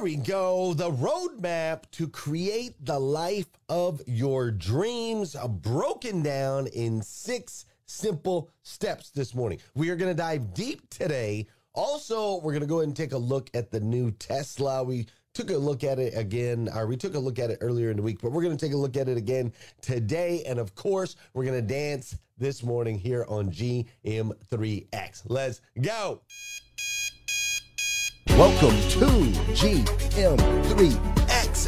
There we go. The roadmap to create the life of your dreams, uh, broken down in six simple steps this morning. We are going to dive deep today. Also, we're going to go ahead and take a look at the new Tesla. We took a look at it again, or we took a look at it earlier in the week, but we're going to take a look at it again today. And of course, we're going to dance this morning here on GM3X. Let's go. Welcome to GM3X.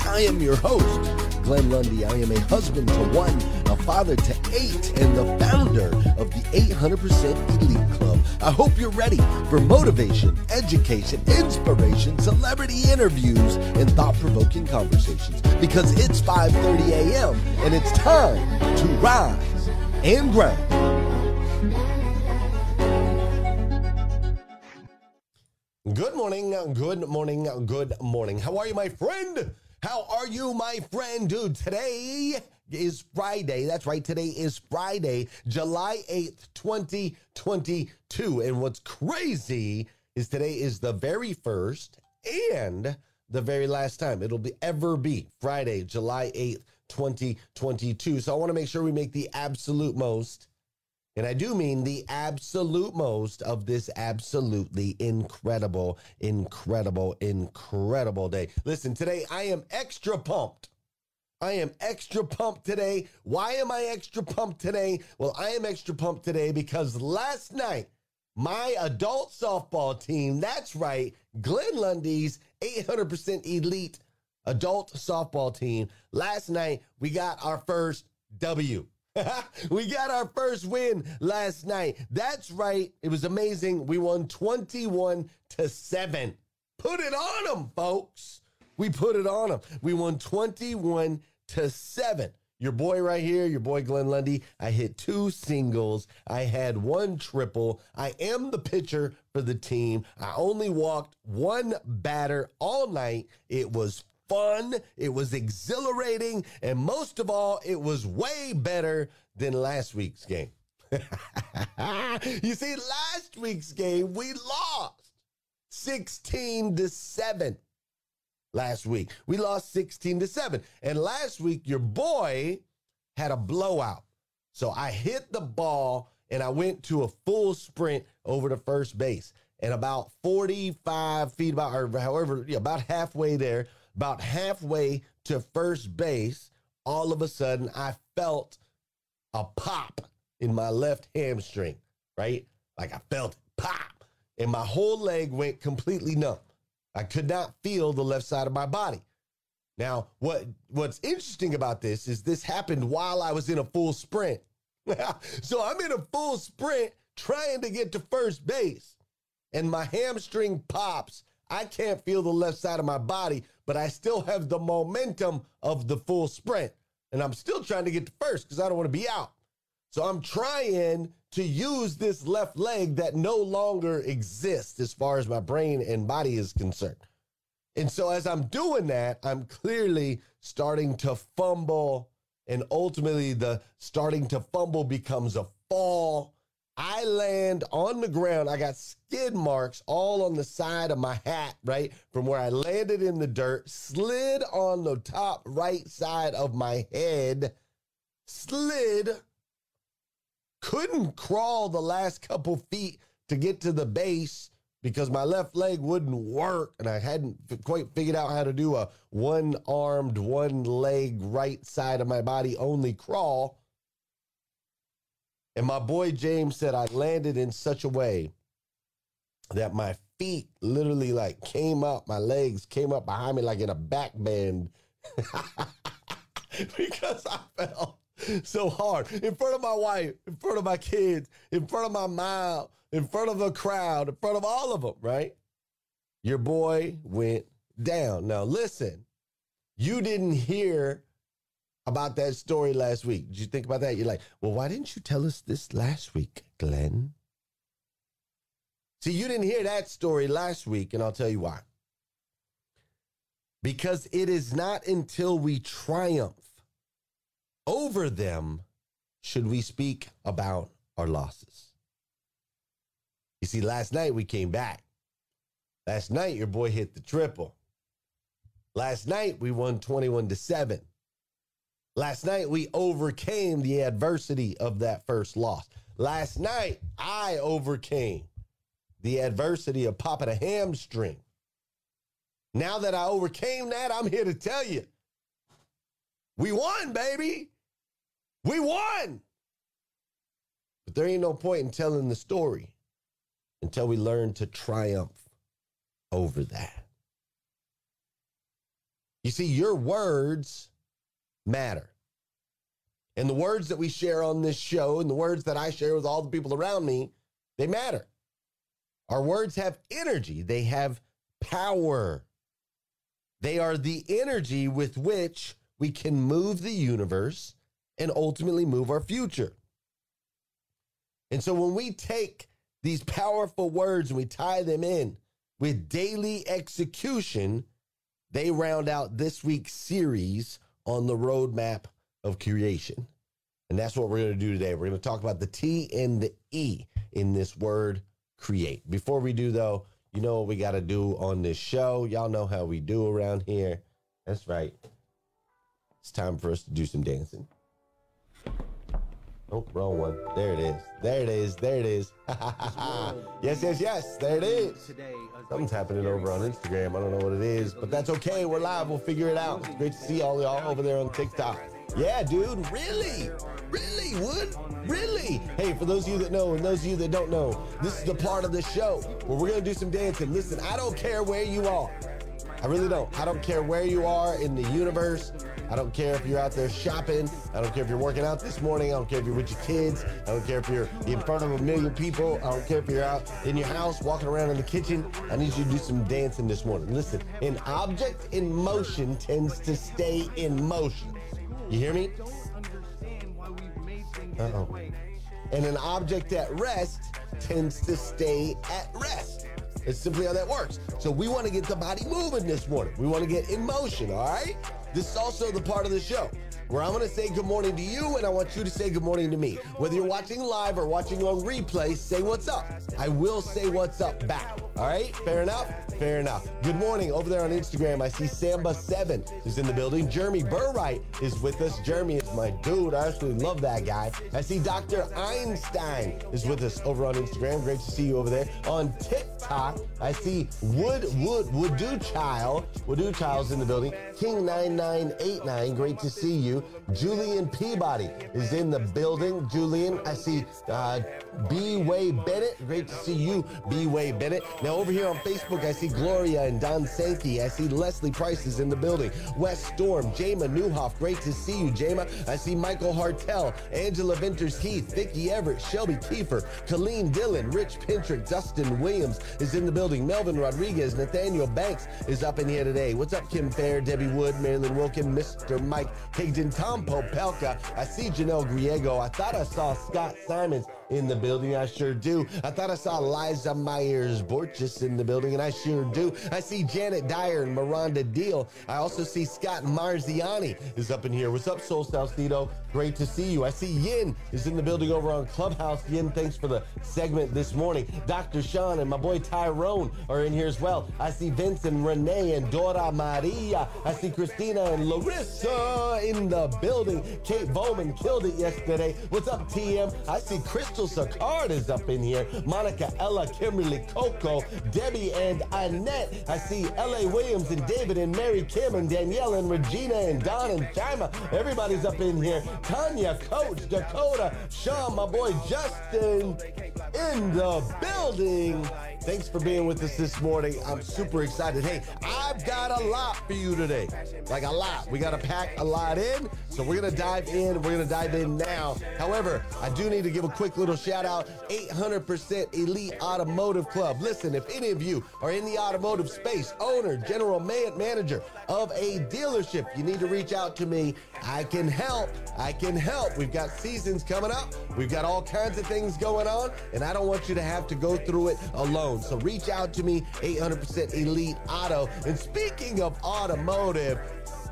I am your host, Glenn Lundy. I am a husband to one, a father to eight, and the founder of the 800% Elite Club. I hope you're ready for motivation, education, inspiration, celebrity interviews, and thought-provoking conversations because it's 5:30 a.m. and it's time to rise and grind. Good morning, good morning, good morning. How are you, my friend? How are you, my friend? Dude, today is Friday. That's right. Today is Friday, July 8th, 2022. And what's crazy is today is the very first and the very last time it'll be ever be Friday, July 8th, 2022. So I want to make sure we make the absolute most and I do mean the absolute most of this absolutely incredible, incredible, incredible day. Listen, today I am extra pumped. I am extra pumped today. Why am I extra pumped today? Well, I am extra pumped today because last night, my adult softball team, that's right, Glenn Lundy's 800% elite adult softball team, last night we got our first W. we got our first win last night. That's right. It was amazing. We won 21 to 7. Put it on them, folks. We put it on them. We won 21 to 7. Your boy right here, your boy Glenn Lundy, I hit two singles. I had one triple. I am the pitcher for the team. I only walked one batter all night. It was fun, it was exhilarating, and most of all, it was way better than last week's game. you see, last week's game, we lost 16 to 7. Last week, we lost 16 to 7. And last week, your boy had a blowout. So I hit the ball and I went to a full sprint over to first base. And about 45 feet, about or however, about halfway there, about halfway to first base, all of a sudden I felt a pop in my left hamstring, right? Like I felt it pop, and my whole leg went completely numb. I could not feel the left side of my body. Now, what what's interesting about this is this happened while I was in a full sprint. so I'm in a full sprint trying to get to first base, and my hamstring pops. I can't feel the left side of my body, but I still have the momentum of the full sprint. And I'm still trying to get to first because I don't want to be out. So I'm trying to use this left leg that no longer exists as far as my brain and body is concerned. And so as I'm doing that, I'm clearly starting to fumble. And ultimately, the starting to fumble becomes a fall I land on the ground. I got skid marks all on the side of my hat, right? From where I landed in the dirt, slid on the top right side of my head, slid, couldn't crawl the last couple feet to get to the base because my left leg wouldn't work and I hadn't quite figured out how to do a one armed, one leg right side of my body only crawl. And my boy James said I landed in such a way that my feet literally like came up, my legs came up behind me like in a back bend because I fell so hard in front of my wife, in front of my kids, in front of my mom, in front of a crowd, in front of all of them, right? Your boy went down. Now, listen, you didn't hear about that story last week. Did you think about that? You're like, well, why didn't you tell us this last week, Glenn? See, you didn't hear that story last week, and I'll tell you why. Because it is not until we triumph over them should we speak about our losses. You see, last night we came back. Last night, your boy hit the triple. Last night we won 21 to 7. Last night we overcame the adversity of that first loss. Last night I overcame the adversity of popping a hamstring. Now that I overcame that, I'm here to tell you we won, baby. We won. But there ain't no point in telling the story until we learn to triumph over that. You see, your words matter. And the words that we share on this show and the words that I share with all the people around me, they matter. Our words have energy, they have power. They are the energy with which we can move the universe and ultimately move our future. And so when we take these powerful words and we tie them in with daily execution, they round out this week's series on the roadmap of creation. And that's what we're going to do today. We're going to talk about the T and the E in this word create. Before we do, though, you know what we got to do on this show. Y'all know how we do around here. That's right. It's time for us to do some dancing. Oh, wrong one. There it is. There it is. There it is. yes, yes, yes. There it is. Something's happening over on Instagram. I don't know what it is, but that's okay. We're live. We'll figure it out. It's great to see all y'all over there on TikTok. Yeah, dude. Really? Really? Would? Really? Hey, for those of you that know and those of you that don't know, this is the part of the show where we're going to do some dancing. Listen, I don't care where you are. I really don't. I don't care where you are in the universe. I don't care if you're out there shopping. I don't care if you're working out this morning. I don't care if you're with your kids. I don't care if you're in front of a million people. I don't care if you're out in your house walking around in the kitchen. I need you to do some dancing this morning. Listen, an object in motion tends to stay in motion. You hear me? Uh oh. And an object at rest tends to stay at rest. It's simply how that works. So we want to get the body moving this morning. We want to get in motion, all right? This is also the part of the show where I'm going to say good morning to you and I want you to say good morning to me. Whether you're watching live or watching on replay, say what's up. I will say what's up back. All right? Fair enough? Fair enough. Good morning. Over there on Instagram, I see Samba7 is in the building. Jeremy Burright is with us. Jeremy is my dude. I actually love that guy. I see Dr. Einstein is with us over on Instagram. Great to see you over there. On TikTok, I see Wood Wood Woodoo Child. Woodoo Child's in the building. King9989, great to see you. Julian Peabody is in the building. Julian, I see uh, B. Way Bennett. Great to see you, B. Way Bennett. Now, over here on Facebook, I see Gloria and Don Sankey. I see Leslie Price is in the building. West Storm, Jama Newhoff. Great to see you, Jama. I see Michael Hartel, Angela Venters Heath, Vicki Everett, Shelby Kiefer, Colleen Dillon, Rich Pintrick, Dustin Williams is in the building. Melvin Rodriguez, Nathaniel Banks is up in here today. What's up, Kim Fair, Debbie Wood, Marilyn Wilkin, Mr. Mike Higdon, Tom Popelka. I see Janelle Griego. I thought I saw Scott Simons in the building. I sure do. I thought I saw Liza Myers Borges in the building, and I sure do. I see Janet Dyer and Miranda Deal. I also see Scott Marziani is up in here. What's up, Soul Salcedo? Great to see you. I see Yin is in the building over on Clubhouse. Yin, thanks for the segment this morning. Dr. Sean and my boy Tyrone are in here as well. I see Vince and Renee and Dora Maria. I see Christina and Larissa in the building. Kate Bowman killed it yesterday. What's up, TM? I see Crystal Sicard is up in here. Monica, Ella, Kimberly, Coco, Debbie, and Annette. I see L.A. Williams and David and Mary Kim and Danielle and Regina and Don and Chima. Everybody's up in here. Tanya, Coach, Dakota, Sean, my boy Justin in the building. Thanks for being with us this morning. I'm super excited. Hey, I've got a lot for you today. Like a lot. We got to pack a lot in. So we're going to dive in. We're going to dive in now. However, I do need to give a quick little shout out 800% Elite Automotive Club. Listen, if any of you are in the automotive space, owner, general man- manager of a dealership, you need to reach out to me. I can help. I can help. We've got seasons coming up. We've got all kinds of things going on, and I don't want you to have to go through it alone. So reach out to me, 800% Elite Auto. And speaking of automotive,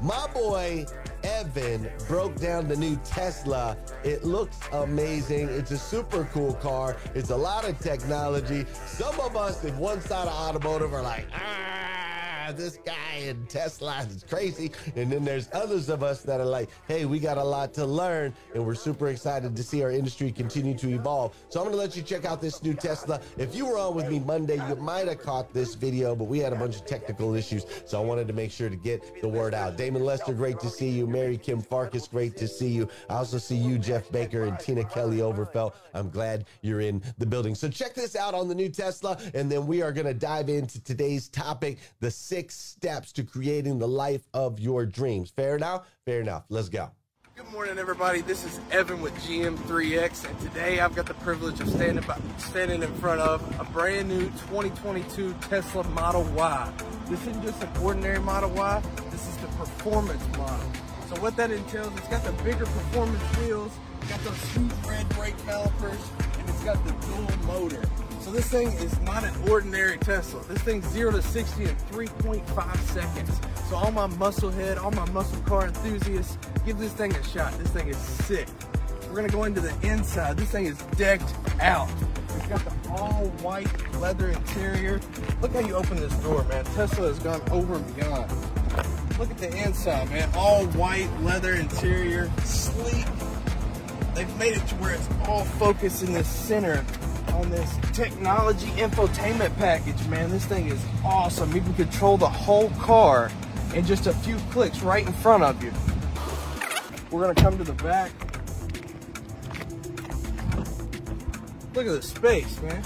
my boy Evan broke down the new Tesla. It looks amazing. It's a super cool car. It's a lot of technology. Some of us, if one side of automotive, are like, ah this guy in Tesla is crazy. And then there's others of us that are like, hey, we got a lot to learn, and we're super excited to see our industry continue to evolve. So I'm gonna let you check out this new Tesla. If you were on with me Monday, you might have caught this video, but we had a bunch of technical issues, so I wanted to make sure to get the word out. Damon Lester, great to see you. Mary Kim Farkas, great to see you. I also see you, Jeff Baker, and Tina Kelly Overfelt. I'm glad you're in the building. So check this out on the new Tesla, and then we are gonna dive into today's topic: the six steps to creating the life of your dreams. Fair enough? Fair enough. Let's go. Good morning, everybody. This is Evan with GM3X, and today I've got the privilege of standing by, standing in front of a brand new 2022 Tesla Model Y. This isn't just an ordinary Model Y. This is the performance model. So what that entails, it's got the bigger performance wheels, got those sweet red brake calipers, and it's got the dual motor. So this thing is not an ordinary Tesla. This thing's 0 to 60 in 3.5 seconds. So all my muscle head, all my muscle car enthusiasts, give this thing a shot. This thing is sick. We're gonna go into the inside. This thing is decked out. It's got the all white leather interior. Look how you open this door, man. Tesla has gone over and beyond. Look at the inside, man. All white leather interior, sleek. They've made it to where it's all focused in the center on this technology infotainment package, man. This thing is awesome. You can control the whole car in just a few clicks right in front of you. We're gonna come to the back. Look at the space, man.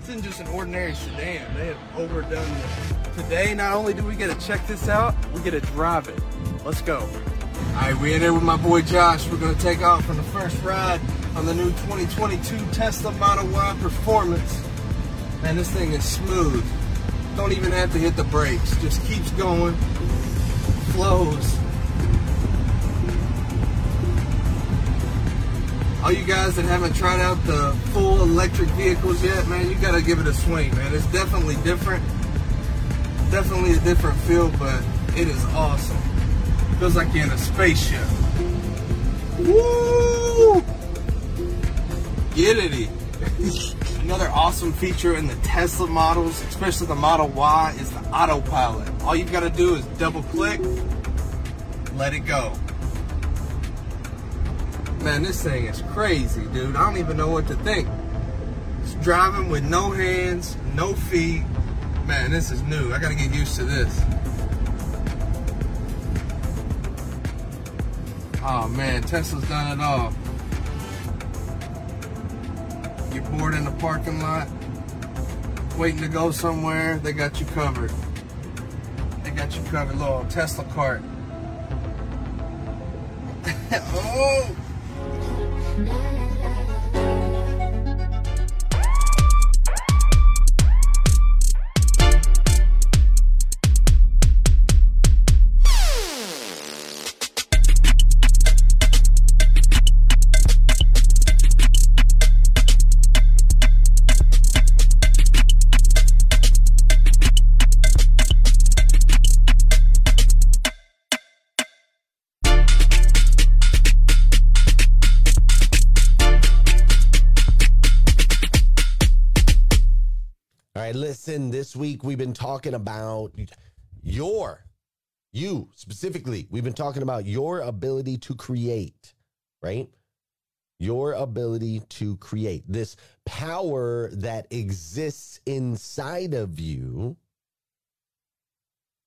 This isn't just an ordinary sedan. They have overdone this. Today, not only do we get to check this out, we get to drive it. Let's go. All right, we're in there with my boy Josh. We're gonna take off on the first ride on the new 2022 Tesla Model Y Performance. Man, this thing is smooth. Don't even have to hit the brakes. Just keeps going, flows. All you guys that haven't tried out the full electric vehicles yet, man, you gotta give it a swing, man. It's definitely different. Definitely a different feel, but it is awesome. Feels like you're in a spaceship. Woo! Another awesome feature in the Tesla models, especially the Model Y, is the autopilot. All you've got to do is double click, let it go. Man, this thing is crazy, dude. I don't even know what to think. It's driving with no hands, no feet. Man, this is new. I gotta get used to this. Oh man, Tesla's done it all. Bored in the parking lot, waiting to go somewhere, they got you covered. They got you covered, little Tesla cart. oh! Right, listen, this week we've been talking about your, you specifically, we've been talking about your ability to create, right? Your ability to create this power that exists inside of you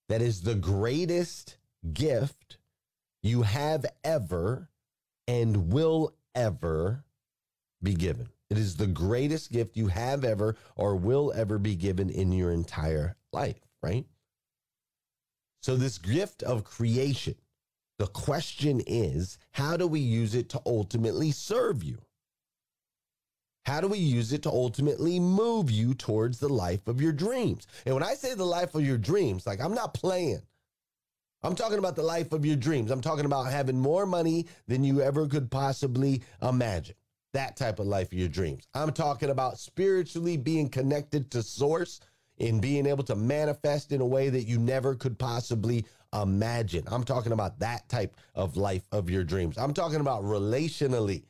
that is the greatest gift you have ever and will ever be given. It is the greatest gift you have ever or will ever be given in your entire life, right? So, this gift of creation, the question is how do we use it to ultimately serve you? How do we use it to ultimately move you towards the life of your dreams? And when I say the life of your dreams, like I'm not playing. I'm talking about the life of your dreams. I'm talking about having more money than you ever could possibly imagine that type of life of your dreams. I'm talking about spiritually being connected to source and being able to manifest in a way that you never could possibly imagine. I'm talking about that type of life of your dreams. I'm talking about relationally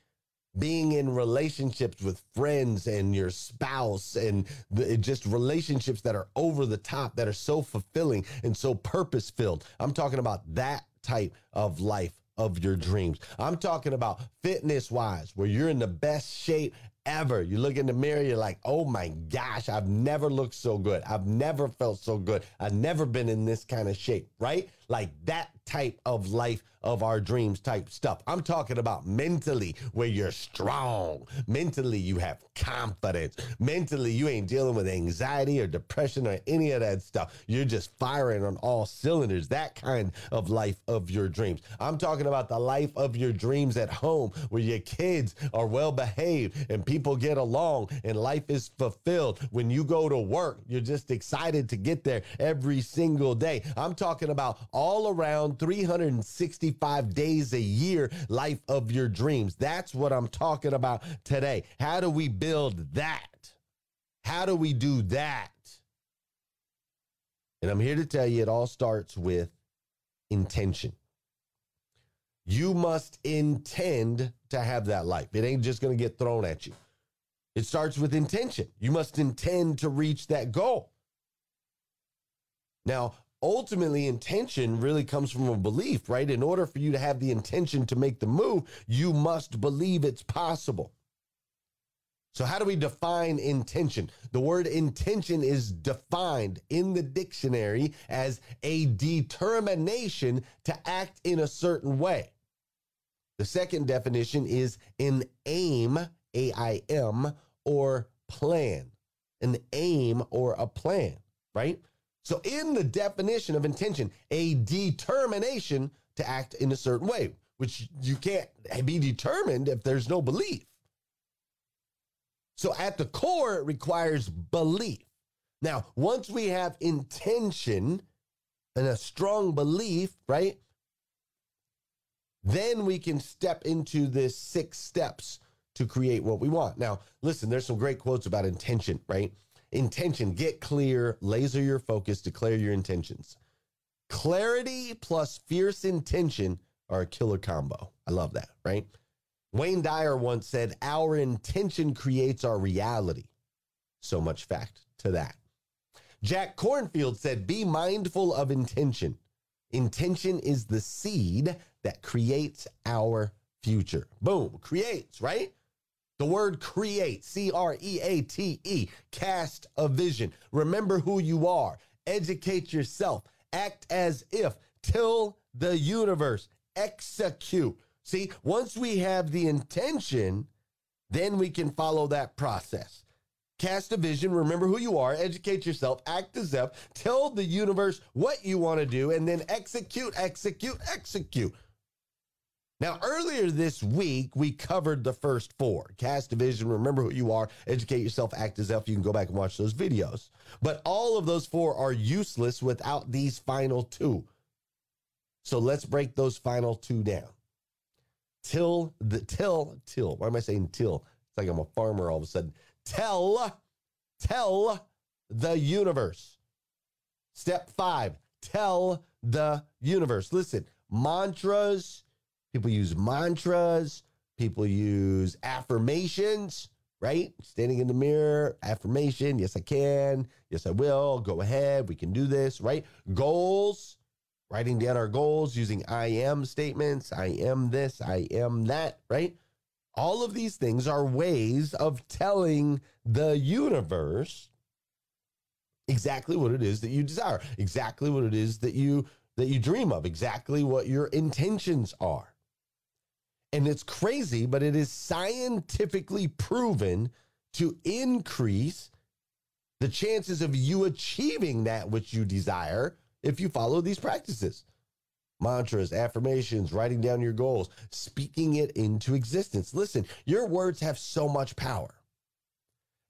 being in relationships with friends and your spouse and the, just relationships that are over the top that are so fulfilling and so purpose filled. I'm talking about that type of life of your dreams. I'm talking about fitness wise, where you're in the best shape ever. You look in the mirror, you're like, oh my gosh, I've never looked so good. I've never felt so good. I've never been in this kind of shape, right? Like that type of life of our dreams type stuff. I'm talking about mentally, where you're strong. Mentally, you have confidence. Mentally, you ain't dealing with anxiety or depression or any of that stuff. You're just firing on all cylinders. That kind of life of your dreams. I'm talking about the life of your dreams at home, where your kids are well behaved and people get along and life is fulfilled. When you go to work, you're just excited to get there every single day. I'm talking about all around 365 days a year life of your dreams. That's what I'm talking about today. How do we build that? How do we do that? And I'm here to tell you it all starts with intention. You must intend to have that life. It ain't just going to get thrown at you. It starts with intention. You must intend to reach that goal. Now, ultimately intention really comes from a belief, right? In order for you to have the intention to make the move, you must believe it's possible. So, how do we define intention? The word intention is defined in the dictionary as a determination to act in a certain way. The second definition is an aim, A I M, or plan. An aim or a plan, right? So, in the definition of intention, a determination to act in a certain way, which you can't be determined if there's no belief. So, at the core, it requires belief. Now, once we have intention and a strong belief, right? Then we can step into this six steps to create what we want. Now, listen, there's some great quotes about intention, right? Intention, get clear, laser your focus, declare your intentions. Clarity plus fierce intention are a killer combo. I love that, right? Wayne Dyer once said, Our intention creates our reality. So much fact to that. Jack Kornfield said, Be mindful of intention. Intention is the seed that creates our future. Boom, creates, right? The word create, C R E A T E, cast a vision. Remember who you are. Educate yourself. Act as if. Till the universe. Execute. See, once we have the intention, then we can follow that process. Cast a vision, remember who you are, educate yourself, act as if, tell the universe what you want to do, and then execute, execute, execute. Now, earlier this week, we covered the first four cast division, remember who you are, educate yourself, act as if. You can go back and watch those videos. But all of those four are useless without these final two. So let's break those final two down. Till the till, till, why am I saying till? It's like I'm a farmer all of a sudden. Tell, tell the universe. Step five, tell the universe. Listen, mantras, People use mantras, people use affirmations, right? Standing in the mirror, affirmation, yes, I can, yes, I will, go ahead, we can do this, right? Goals, writing down our goals using I am statements, I am this, I am that, right? All of these things are ways of telling the universe exactly what it is that you desire, exactly what it is that you that you dream of, exactly what your intentions are. And it's crazy, but it is scientifically proven to increase the chances of you achieving that which you desire if you follow these practices mantras, affirmations, writing down your goals, speaking it into existence. Listen, your words have so much power.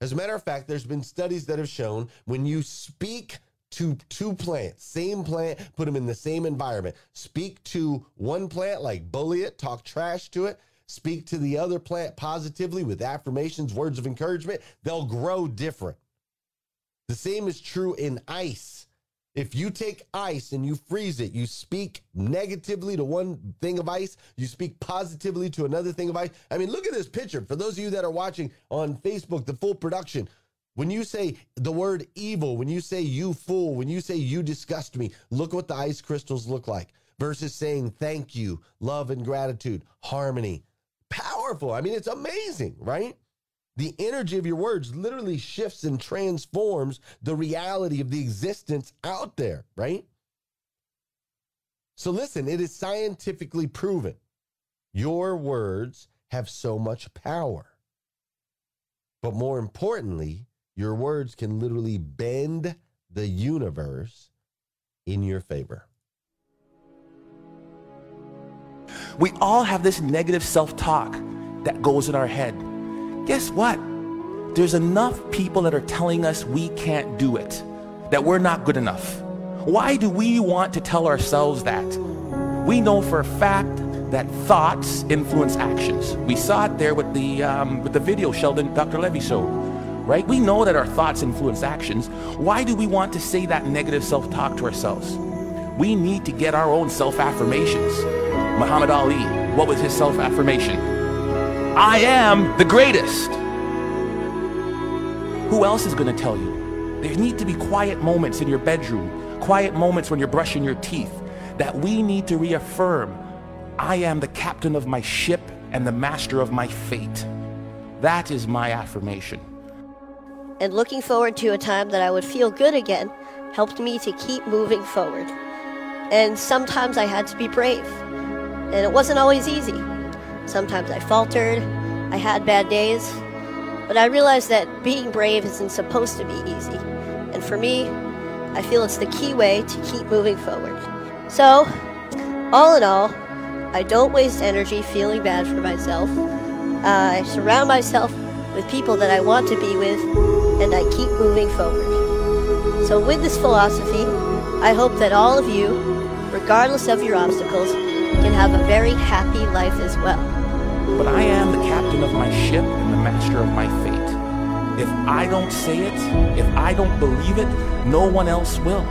As a matter of fact, there's been studies that have shown when you speak to two plants, same plant, put them in the same environment. Speak to one plant, like bully it, talk trash to it. Speak to the other plant positively with affirmations, words of encouragement. They'll grow different. The same is true in ice. If you take ice and you freeze it, you speak negatively to one thing of ice, you speak positively to another thing of ice. I mean, look at this picture. For those of you that are watching on Facebook, the full production, when you say the word evil, when you say you fool, when you say you disgust me, look what the ice crystals look like versus saying thank you, love and gratitude, harmony. Powerful. I mean, it's amazing, right? The energy of your words literally shifts and transforms the reality of the existence out there, right? So listen, it is scientifically proven. Your words have so much power. But more importantly, your words can literally bend the universe in your favor. We all have this negative self-talk that goes in our head guess what? There's enough people that are telling us we can't do it, that we're not good enough. Why do we want to tell ourselves that? We know for a fact that thoughts influence actions. We saw it there with the, um, with the video Sheldon Dr. Levy showed, right? We know that our thoughts influence actions. Why do we want to say that negative self-talk to ourselves? We need to get our own self-affirmations. Muhammad Ali, what was his self-affirmation? I am the greatest. Who else is going to tell you? There need to be quiet moments in your bedroom, quiet moments when you're brushing your teeth, that we need to reaffirm, I am the captain of my ship and the master of my fate. That is my affirmation. And looking forward to a time that I would feel good again helped me to keep moving forward. And sometimes I had to be brave. And it wasn't always easy. Sometimes I faltered, I had bad days, but I realized that being brave isn't supposed to be easy. And for me, I feel it's the key way to keep moving forward. So, all in all, I don't waste energy feeling bad for myself. I surround myself with people that I want to be with, and I keep moving forward. So, with this philosophy, I hope that all of you, regardless of your obstacles, can have a very happy life as well. But I am the captain of my ship and the master of my fate. If I don't say it, if I don't believe it, no one else will.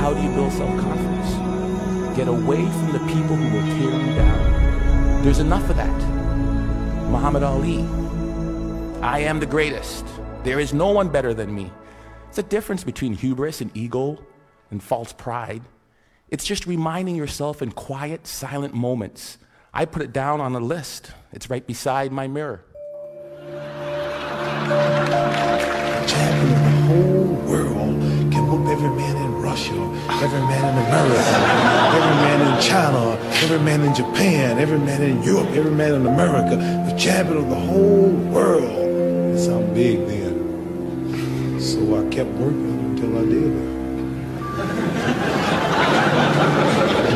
How do you build self-confidence? Get away from the people who will tear you down. There's enough of that. Muhammad Ali. I am the greatest. There is no one better than me. It's a difference between hubris and ego and false pride. It's just reminding yourself in quiet, silent moments. I put it down on a list. It's right beside my mirror. Champion of the whole world can whoop every man in Russia, every man in America, every man in China, every man in Japan, every man in Europe, every man in America. The champion of the whole world. Big then. So I kept working until I did it.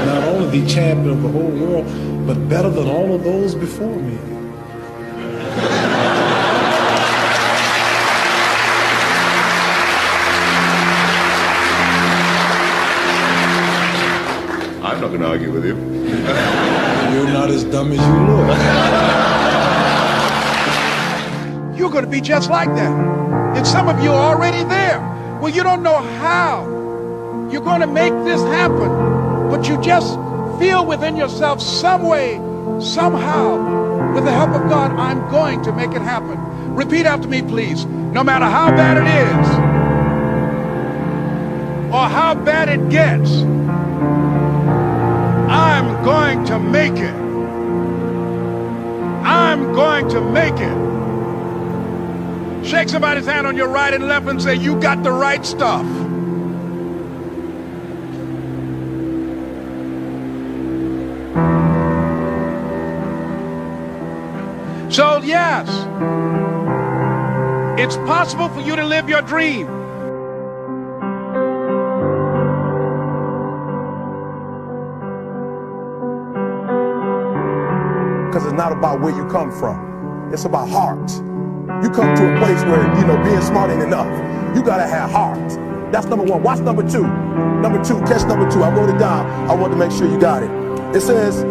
Not only the champion of the whole world, but better than all of those before me. I'm not going to argue with you. You're not as dumb as you look. You're going to be just like that. And some of you are already there. Well, you don't know how you're going to make this happen, but you just feel within yourself some way, somehow, with the help of God, I'm going to make it happen. Repeat after me, please. No matter how bad it is, or how bad it gets, I'm going to make it. I'm going to make it. Shake somebody's hand on your right and left and say, You got the right stuff. So, yes, it's possible for you to live your dream. Because it's not about where you come from, it's about heart. You come to a place where, you know, being smart ain't enough. You gotta have heart. That's number one. Watch number two. Number two, catch number two. I wrote it down. I want to make sure you got it. It says,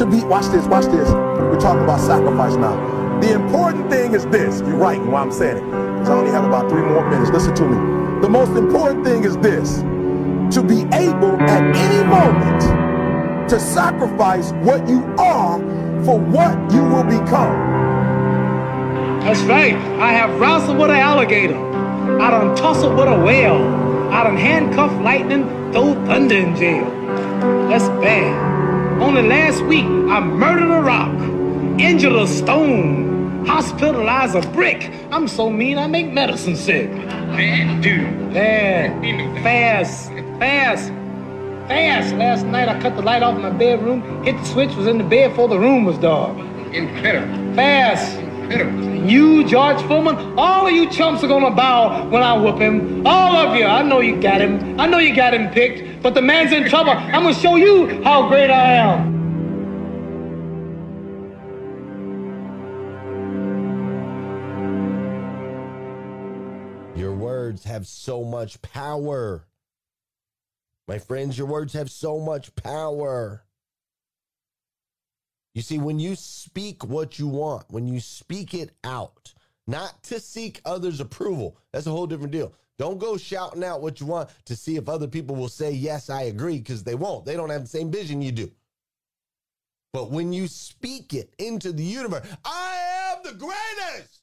to be, watch this, watch this. We're talking about sacrifice now. The important thing is this. You're right why I'm saying it. Because I only have about three more minutes. Listen to me. The most important thing is this. to be able at any moment to sacrifice what you are for what you will become. That's right. I have wrestled with an alligator. I done tussled with a whale. I done handcuffed lightning, throw thunder in jail. That's bad. Only last week, I murdered a rock, injured a stone, hospitalized a brick. I'm so mean, I make medicine sick. Bad dude. Bad. Fast. Fast. Fast. Last night, I cut the light off in my bedroom, hit the switch, was in the bed before the room was dark. Incredible. Fast. You, George Foreman, all of you chumps are gonna bow when I whoop him. All of you. I know you got him. I know you got him picked, but the man's in trouble. I'm gonna show you how great I am. Your words have so much power. My friends, your words have so much power. You see, when you speak what you want, when you speak it out, not to seek others' approval, that's a whole different deal. Don't go shouting out what you want to see if other people will say, Yes, I agree, because they won't. They don't have the same vision you do. But when you speak it into the universe, I am the greatest.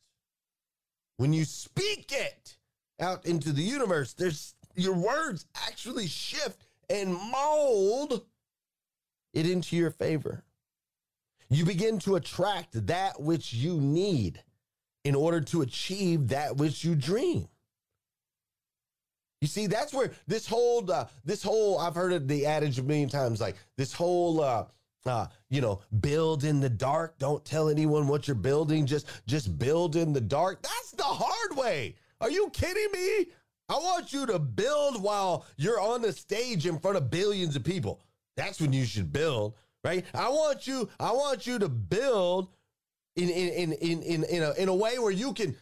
When you speak it out into the universe, there's your words actually shift and mold it into your favor. You begin to attract that which you need in order to achieve that which you dream. You see, that's where this whole, uh, this whole, I've heard the adage a million times, like this whole, uh, uh, you know, build in the dark. Don't tell anyone what you're building. Just, just build in the dark. That's the hard way. Are you kidding me? I want you to build while you're on the stage in front of billions of people. That's when you should build right? I want you, I want you to build in in in in in in a, in a way where you can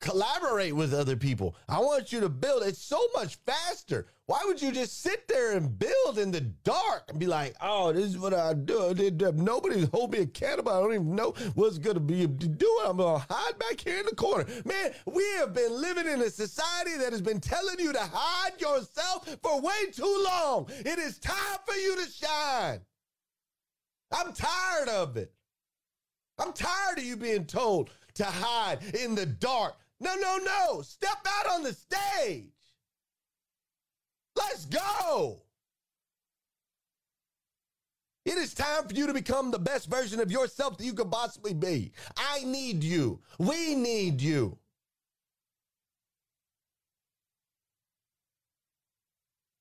collaborate with other people. I want you to build. It's so much faster. Why would you just sit there and build in the dark and be like, "Oh, this is what I do"? Nobody's hold me accountable. I don't even know what's going to be doing. I'm gonna hide back here in the corner. Man, we have been living in a society that has been telling you to hide yourself for way too long. It is time for you to shine. I'm tired of it. I'm tired of you being told to hide in the dark. No, no, no. Step out on the stage. Let's go. It is time for you to become the best version of yourself that you could possibly be. I need you. We need you.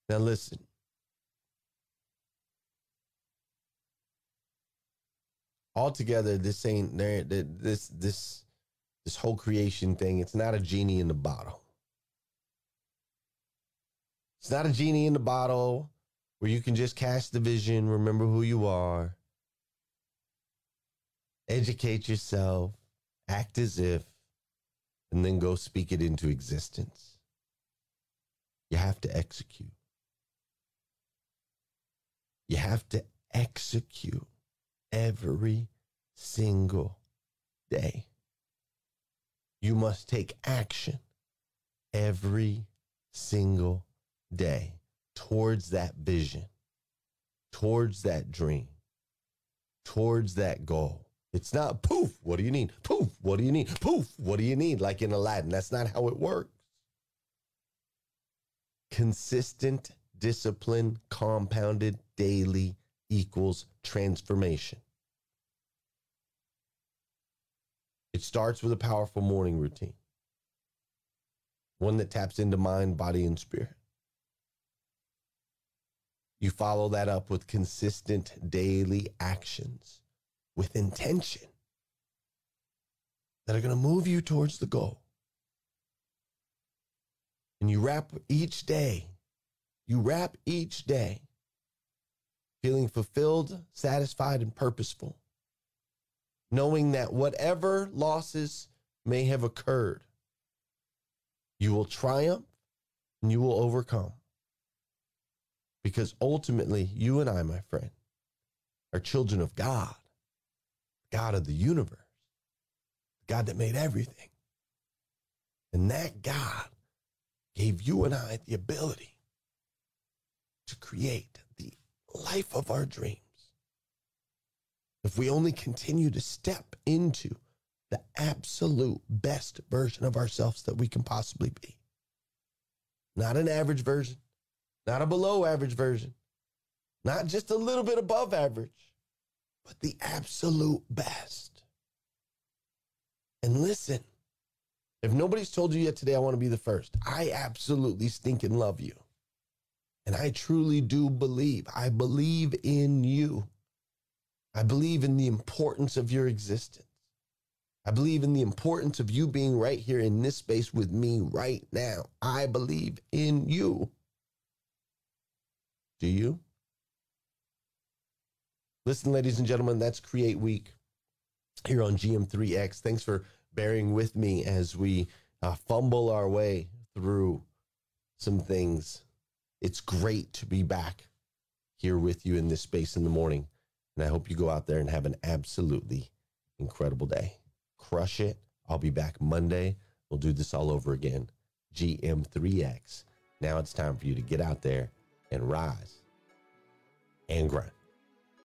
Now, listen. Altogether, this ain't there. This this this whole creation thing. It's not a genie in the bottle. It's not a genie in the bottle where you can just cast the vision, remember who you are, educate yourself, act as if, and then go speak it into existence. You have to execute. You have to execute every single day. You must take action every single day towards that vision, towards that dream, towards that goal. It's not poof, what do you need? Poof, what do you need? Poof, what do you need? Like in Aladdin. That's not how it works. Consistent discipline compounded daily equals transformation. It starts with a powerful morning routine, one that taps into mind, body, and spirit. You follow that up with consistent daily actions with intention that are going to move you towards the goal. And you wrap each day, you wrap each day feeling fulfilled, satisfied, and purposeful knowing that whatever losses may have occurred, you will triumph and you will overcome. Because ultimately, you and I, my friend, are children of God, God of the universe, God that made everything. And that God gave you and I the ability to create the life of our dreams. If we only continue to step into the absolute best version of ourselves that we can possibly be. Not an average version, not a below average version, not just a little bit above average, but the absolute best. And listen, if nobody's told you yet today, I want to be the first. I absolutely stink and love you. And I truly do believe, I believe in you. I believe in the importance of your existence. I believe in the importance of you being right here in this space with me right now. I believe in you. Do you? Listen, ladies and gentlemen, that's Create Week here on GM3X. Thanks for bearing with me as we uh, fumble our way through some things. It's great to be back here with you in this space in the morning. And I hope you go out there and have an absolutely incredible day. Crush it. I'll be back Monday. We'll do this all over again. GM3X. Now it's time for you to get out there and rise and grind.